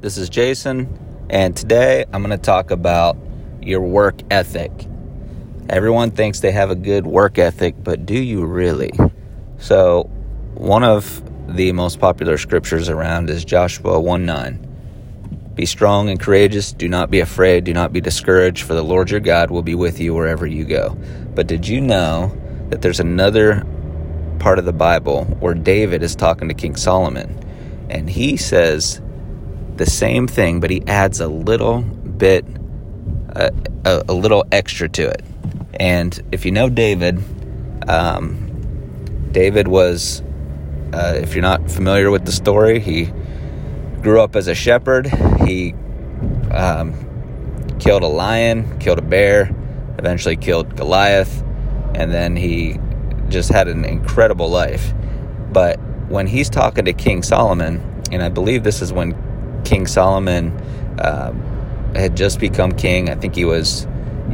This is Jason, and today I'm going to talk about your work ethic. Everyone thinks they have a good work ethic, but do you really? So, one of the most popular scriptures around is Joshua 1 9. Be strong and courageous. Do not be afraid. Do not be discouraged, for the Lord your God will be with you wherever you go. But did you know that there's another part of the Bible where David is talking to King Solomon? And he says the same thing, but he adds a little bit, uh, a, a, little extra to it. And if you know David, um, David was, uh, if you're not familiar with the story, he grew up as a shepherd. He um, killed a lion, killed a bear, eventually killed Goliath, and then he just had an incredible life. But when he's talking to King Solomon, and I believe this is when King Solomon um, had just become king, I think he was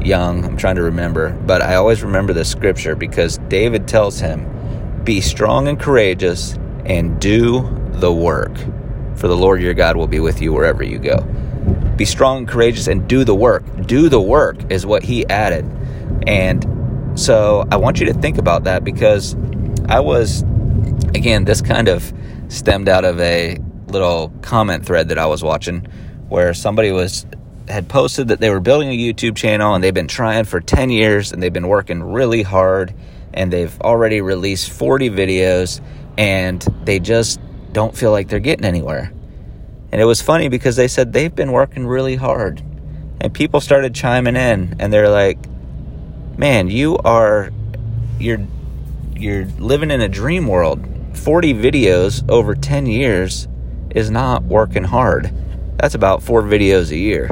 young. I'm trying to remember, but I always remember this scripture because David tells him, Be strong and courageous and do the work for the Lord your God will be with you wherever you go. Be strong and courageous and do the work. Do the work is what he added. And so I want you to think about that because I was, again, this kind of stemmed out of a little comment thread that I was watching where somebody was had posted that they were building a YouTube channel and they've been trying for 10 years and they've been working really hard and they've already released 40 videos and they just don't feel like they're getting anywhere. And it was funny because they said they've been working really hard. And people started chiming in and they're like, "Man, you are you're you're living in a dream world. 40 videos over 10 years is not working hard. That's about 4 videos a year."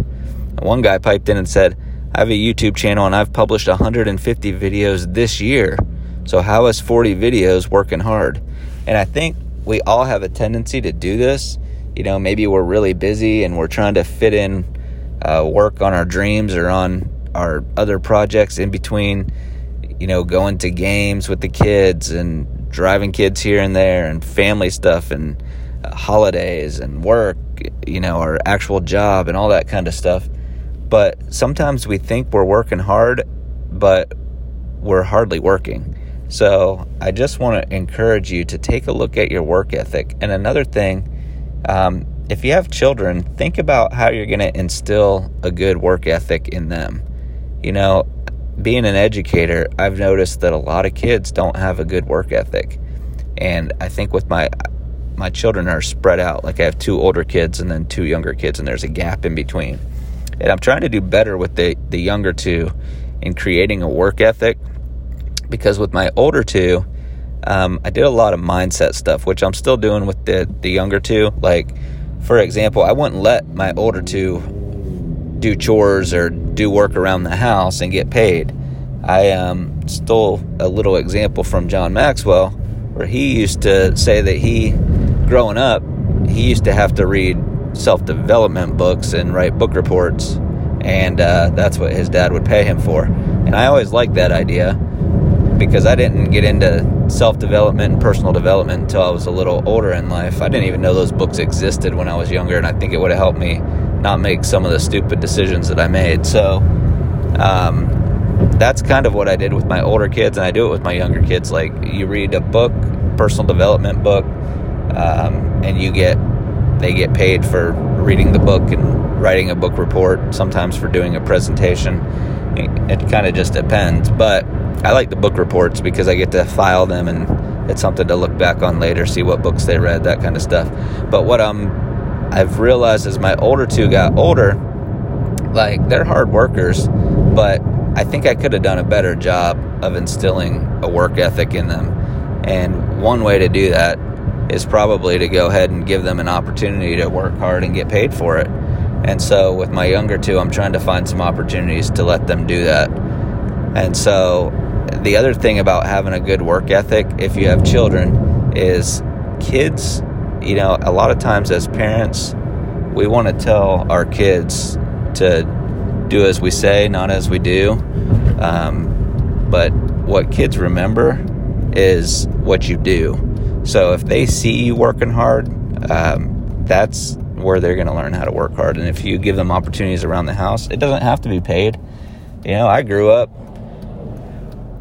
One guy piped in and said, "I have a YouTube channel and I've published 150 videos this year. So how is 40 videos working hard?" And I think we all have a tendency to do this. You know, maybe we're really busy and we're trying to fit in uh, work on our dreams or on our other projects in between, you know, going to games with the kids and driving kids here and there and family stuff and holidays and work, you know, our actual job and all that kind of stuff. But sometimes we think we're working hard, but we're hardly working. So I just want to encourage you to take a look at your work ethic. And another thing, um, if you have children, think about how you're going to instill a good work ethic in them. You know, being an educator, I've noticed that a lot of kids don't have a good work ethic. And I think with my my children are spread out. Like I have two older kids and then two younger kids and there's a gap in between. And I'm trying to do better with the the younger two in creating a work ethic because with my older two, um, I did a lot of mindset stuff, which I'm still doing with the the younger two. Like, for example, I wouldn't let my older two do chores or do work around the house and get paid. I um, stole a little example from John Maxwell, where he used to say that he, growing up, he used to have to read self development books and write book reports, and uh, that's what his dad would pay him for. And I always liked that idea because I didn't get into self development and personal development until I was a little older in life. I didn't even know those books existed when I was younger, and I think it would have helped me not make some of the stupid decisions that I made. So, um, that's kind of what I did with my older kids, and I do it with my younger kids. Like, you read a book, personal development book, um, and you get they get paid for reading the book and writing a book report, sometimes for doing a presentation. It, kind of just depends, but I like the book reports because I get to file them and it's something to look back on later, see what books they read, that kind of stuff. But what I'm I've realized as my older two got older, like they're hard workers, but I think I could have done a better job of instilling a work ethic in them. And one way to do that is probably to go ahead and give them an opportunity to work hard and get paid for it. And so with my younger two, I'm trying to find some opportunities to let them do that. And so the other thing about having a good work ethic, if you have children, is kids, you know, a lot of times as parents, we want to tell our kids to do as we say, not as we do. Um, but what kids remember is what you do. So if they see you working hard, um, that's where they're going to learn how to work hard. And if you give them opportunities around the house, it doesn't have to be paid. You know, I grew up,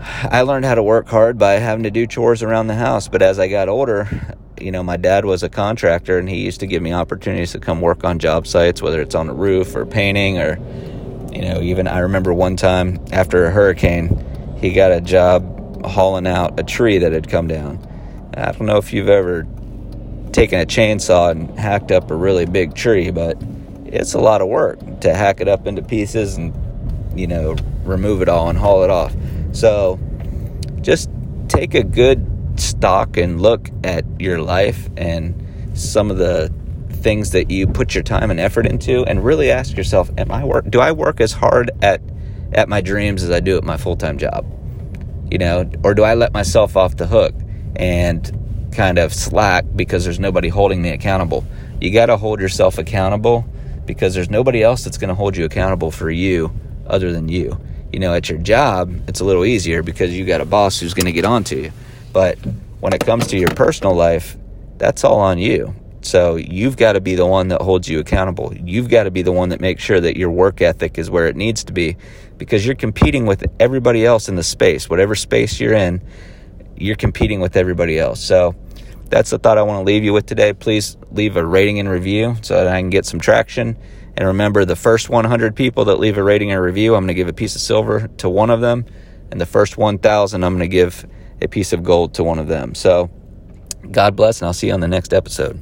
I learned how to work hard by having to do chores around the house. But as I got older, you know, my dad was a contractor and he used to give me opportunities to come work on job sites, whether it's on the roof or painting or, you know, even I remember one time after a hurricane, he got a job hauling out a tree that had come down. I don't know if you've ever taken a chainsaw and hacked up a really big tree, but it's a lot of work to hack it up into pieces and, you know, remove it all and haul it off. So just take a good stock and look at your life and some of the things that you put your time and effort into and really ask yourself am i work do i work as hard at at my dreams as i do at my full-time job you know or do i let myself off the hook and kind of slack because there's nobody holding me accountable you got to hold yourself accountable because there's nobody else that's going to hold you accountable for you other than you you know at your job it's a little easier because you got a boss who's going to get on to you but when it comes to your personal life, that's all on you. So you've got to be the one that holds you accountable. You've got to be the one that makes sure that your work ethic is where it needs to be because you're competing with everybody else in the space. Whatever space you're in, you're competing with everybody else. So that's the thought I want to leave you with today. Please leave a rating and review so that I can get some traction. And remember, the first 100 people that leave a rating or review, I'm going to give a piece of silver to one of them. And the first 1,000, I'm going to give a piece of gold to one of them. So, God bless, and I'll see you on the next episode.